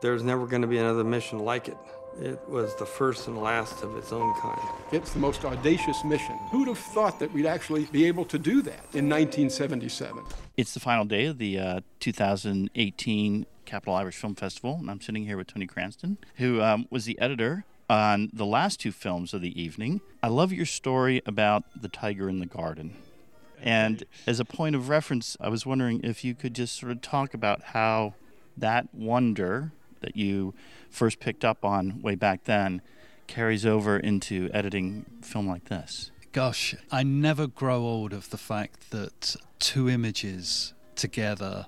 there's never going to be another mission like it. It was the first and last of its own kind. It's the most audacious mission. Who'd have thought that we'd actually be able to do that in 1977? It's the final day of the uh, 2018 Capital Irish Film Festival, and I'm sitting here with Tony Cranstoun, who um, was the editor on the last two films of the evening. I love your story about the tiger in the garden. And as a point of reference, I was wondering if you could just sort of talk about how that wonder that you first picked up on way back then carries over into editing film like this? Gosh, I never grow old of the fact that two images together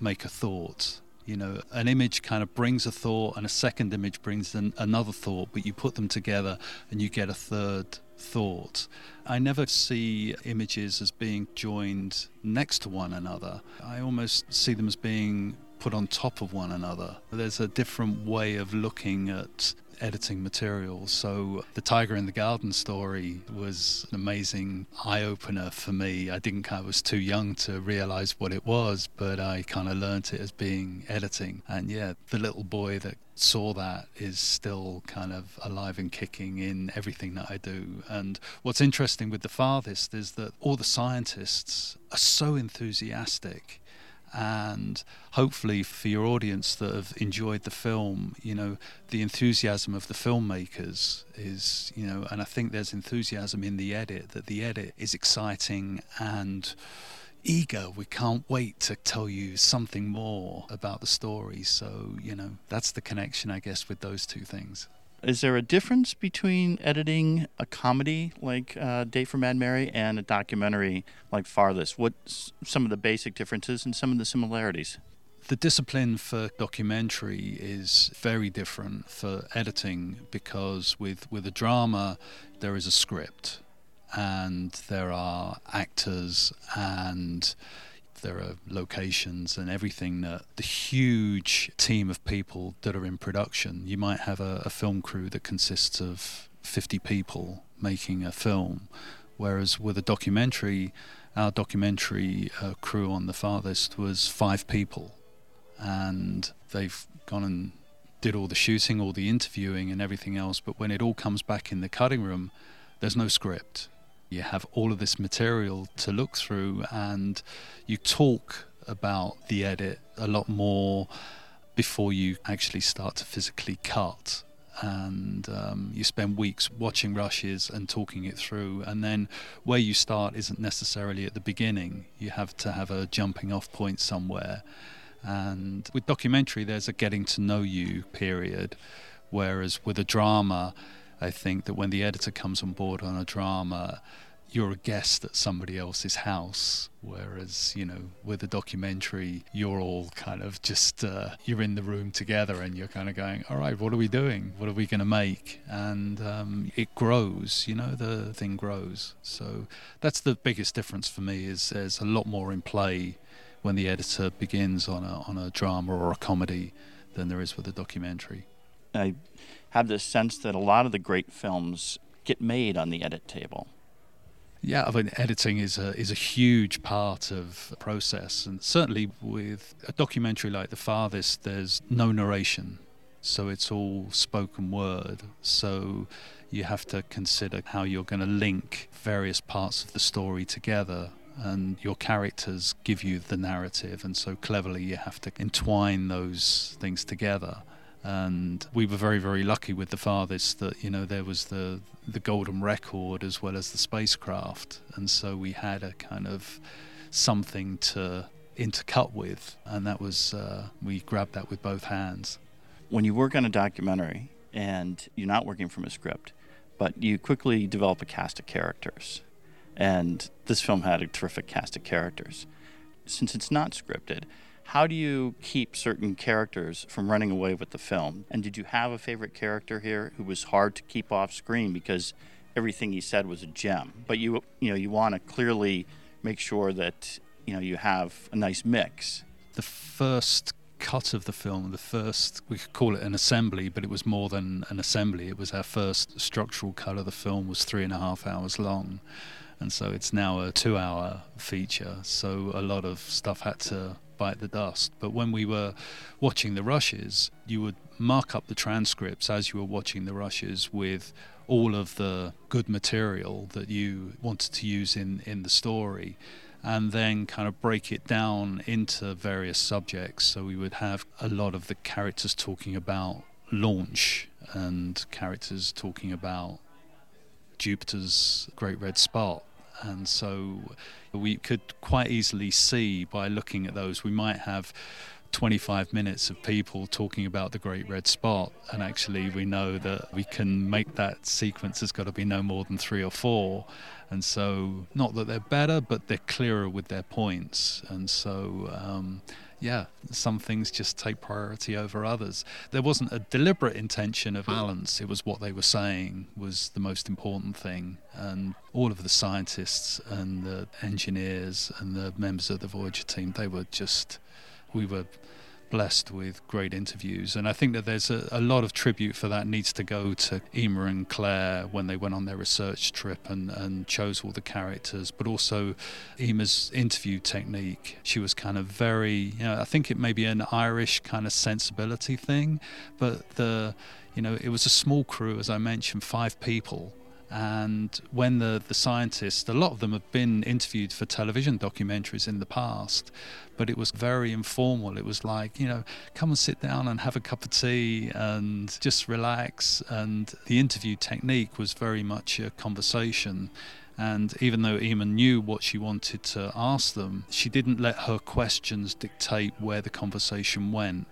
make a thought. You know, an image kind of brings a thought, and a second image brings an, another thought, but you put them together and you get a third thought. I never see images as being joined next to one another. I almost see them as being put on top of one another. There's a different way of looking at editing material. So the Tiger in the Garden story was an amazing eye opener for me. I didn't I was too young to realize what it was, but I kind of learnt it as being editing. And yeah, the little boy that saw that is still kind of alive and kicking in everything that I do. And what's interesting with the farthest is that all the scientists are so enthusiastic and hopefully for your audience that have enjoyed the film you know the enthusiasm of the filmmakers is you know and i think there's enthusiasm in the edit that the edit is exciting and eager. We can't wait to tell you something more about the story. So you know that's the connection i guess with those two things is there a difference between editing a comedy like uh, Date for Mad Mary and a documentary like Farthest? What's some of the basic differences and some of the similarities? The discipline for documentary is very different for editing because with, with a drama, there is a script and there are actors and there are locations and everything that the huge team of people that are in production. You might have a, a film crew that consists of 50 people making a film, whereas with a documentary, our documentary uh, crew on the farthest was five people, and they've gone and did all the shooting, all the interviewing, and everything else. But when it all comes back in the cutting room, there's no script you have all of this material to look through and you talk about the edit a lot more before you actually start to physically cut. And um, you spend weeks watching rushes and talking it through. And then where you start isn't necessarily at the beginning. You have to have a jumping off point somewhere. And with documentary there's a getting to know you period. Whereas with a drama I think that when the editor comes on board on a drama, you're a guest at somebody else's house whereas you know with a documentary you're all kind of just uh, you're in the room together and you're kind of going all right what are we doing? What are we going to make? And um, it grows you know the thing grows. So that's the biggest difference for me is there's a lot more in play when the editor begins on a on a drama or a comedy than there is with a documentary. I have this sense that a lot of the great films get made on the edit table. Yeah, I mean, editing is a is a huge part of the process, and certainly with a documentary like The Farthest, there's no narration, so it's all spoken word. So you have to consider how you're going to link various parts of the story together and your characters give you the narrative and so cleverly you have to entwine those things together and we were very very lucky with the farthest that you know there was the the golden record as well as the spacecraft. And so we had a kind of something to intercut with. And that was uh, we grabbed that with both hands. When you work on a documentary and you're not working from a script but you quickly develop a cast of characters. And this film had a terrific cast of characters. Since it's not scripted how do you keep certain characters from running away with the film? And did you have a favorite character here who was hard to keep off screen because everything he said was a gem? But you you know you want to clearly make sure that you know you have a nice mix. The first cut of the film, the first, we could call it an assembly, but it was more than an assembly. It was our first structural cut of the film, was three and a half hours long. and so it's now a two-hour feature. So a lot of stuff had to bite the dust. But when we were watching the rushes, you would mark up the transcripts as you were watching the rushes with all of the good material that you wanted to use in, in the story and then kind of break it down into various subjects. So we would have a lot of the characters talking about launch and characters talking about Jupiter's great red spot. And so we could quite easily see by looking at those, we might have 25 minutes of people talking about the Great Red Spot, and actually we know that we can make that sequence has got to be no more than three or four. And so, not that they're better, but they're clearer with their points. And so, um, yeah, some things just take priority over others. There wasn't a deliberate intention of balance. It was what they were saying was the most important thing. And all of the scientists and the engineers and the members of the Voyager team, they were just, we were blessed with great interviews. And I think that there's a, a, lot of tribute for that needs to go to Emer and Clare when they went on their research trip and, and chose all the characters, but also Emer's interview technique. She was kind of very, you know, I think it may be an Irish kind of sensibility thing, but the, you know, it was a small crew, as I mentioned, five people and when the, the scientists, a lot of them have been interviewed for television documentaries in the past, but it was very informal. It was like, you know, come and sit down and have a cup of tea and just relax. And the interview technique was very much a conversation. And even though Emer knew what she wanted to ask them, she didn't let her questions dictate where the conversation went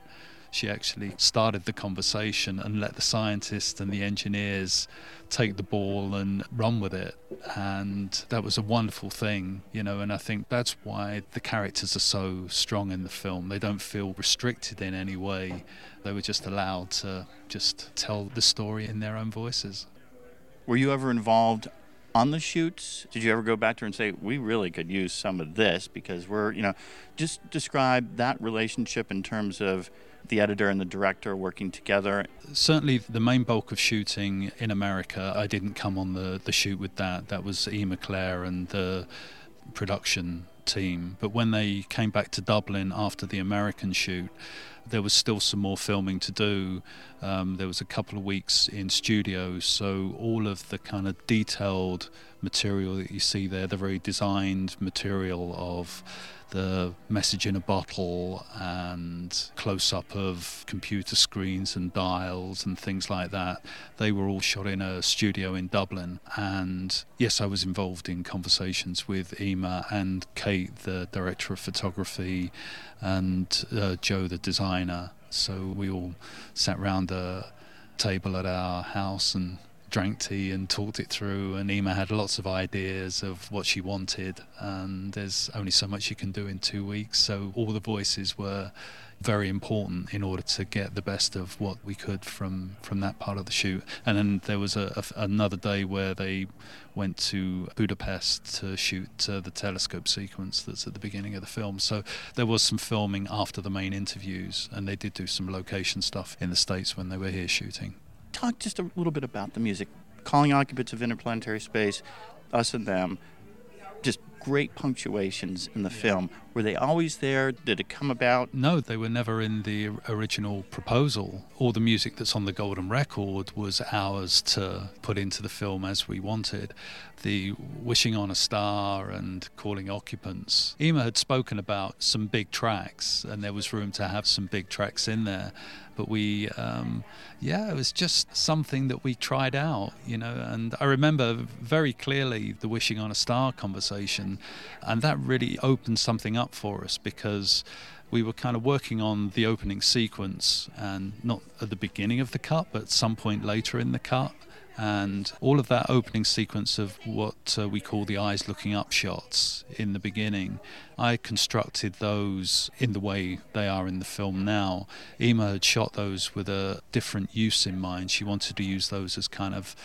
she actually started the conversation and let the scientists and the engineers take the ball and run with it. And that was a wonderful thing, you know, and I think that's why the characters are so strong in the film. They don't feel restricted in any way. They were just allowed to just tell the story in their own voices. Were you ever involved on the shoots? Did you ever go back to her and say, we really could use some of this because we're, you know, just describe that relationship in terms of the editor and the director working together? Certainly, the main bulk of shooting in America, I didn't come on the, the shoot with that. That was Emer Clare and the production team. But when they came back to Dublin after the American shoot, there was still some more filming to do. Um, there was a couple of weeks in studio, so all of the kind of detailed material that you see there, the very designed material of the message in a bottle and close up of computer screens and dials and things like that. They were all shot in a studio in Dublin. And yes, I was involved in conversations with Emer and Kate, the director of photography, and uh, Joe, the designer. So we all sat round the table at our house and drank tea and talked it through. And Emer had lots of ideas of what she wanted, and there's only so much you can do in two weeks. So all the voices were very important in order to get the best of what we could from from that part of the shoot. And then there was a, a another day where they went to Budapest to shoot uh, the telescope sequence that's at the beginning of the film. So there was some filming after the main interviews, and they did do some location stuff in the states when they were here shooting talk just a little bit about the music. Calling occupants of interplanetary space, us and them, just great punctuations in the film. Were they always there? Did it come about? No, they were never in the original proposal. All the music that's on the Golden Record was ours to put into the film as we wanted. The Wishing on a Star and Calling Occupants. Emer had spoken about some big tracks, and there was room to have some big tracks in there but we um, yeah it was just something that we tried out you know and i remember very clearly the wishing on a star conversation and that really opened something up for us because we were kind of working on the opening sequence and not at the beginning of the cut but at some point later in the cut and all of that opening sequence of what uh, we call the eyes looking up shots in the beginning, I constructed those in the way they are in the film now. Emer had shot those with a different use in mind. She wanted to use those as kind of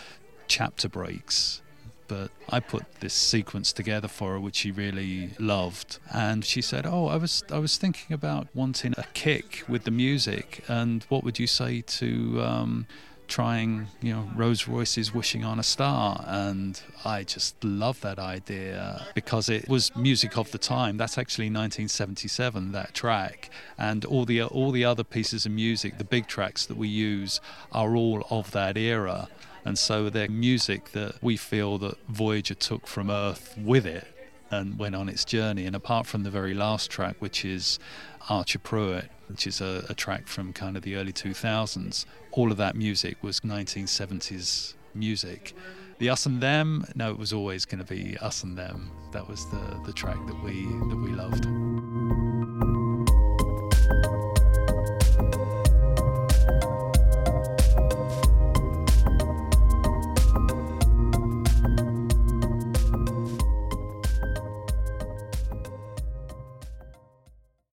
chapter breaks but I put this sequence together for her, which she really loved. And she said, "Oh, I was I was thinking about wanting a kick with the music, and what would you say to um, trying, you know, Rose Royce's Wishing on a Star. And I just love that idea because it was music of the time. That's actually 1977, that track. And all the, all the other pieces of music, the big tracks that we use, are all of that era. And so they're music that we feel that Voyager took from Earth with it and went on its journey. And apart from the very last track, which is Archer Prewitt, which is a, a, track from kind of the early 2000s, all of that music was 1970s music. The us and them, no, it was always going to be us and them. That was the, the track that we that we loved.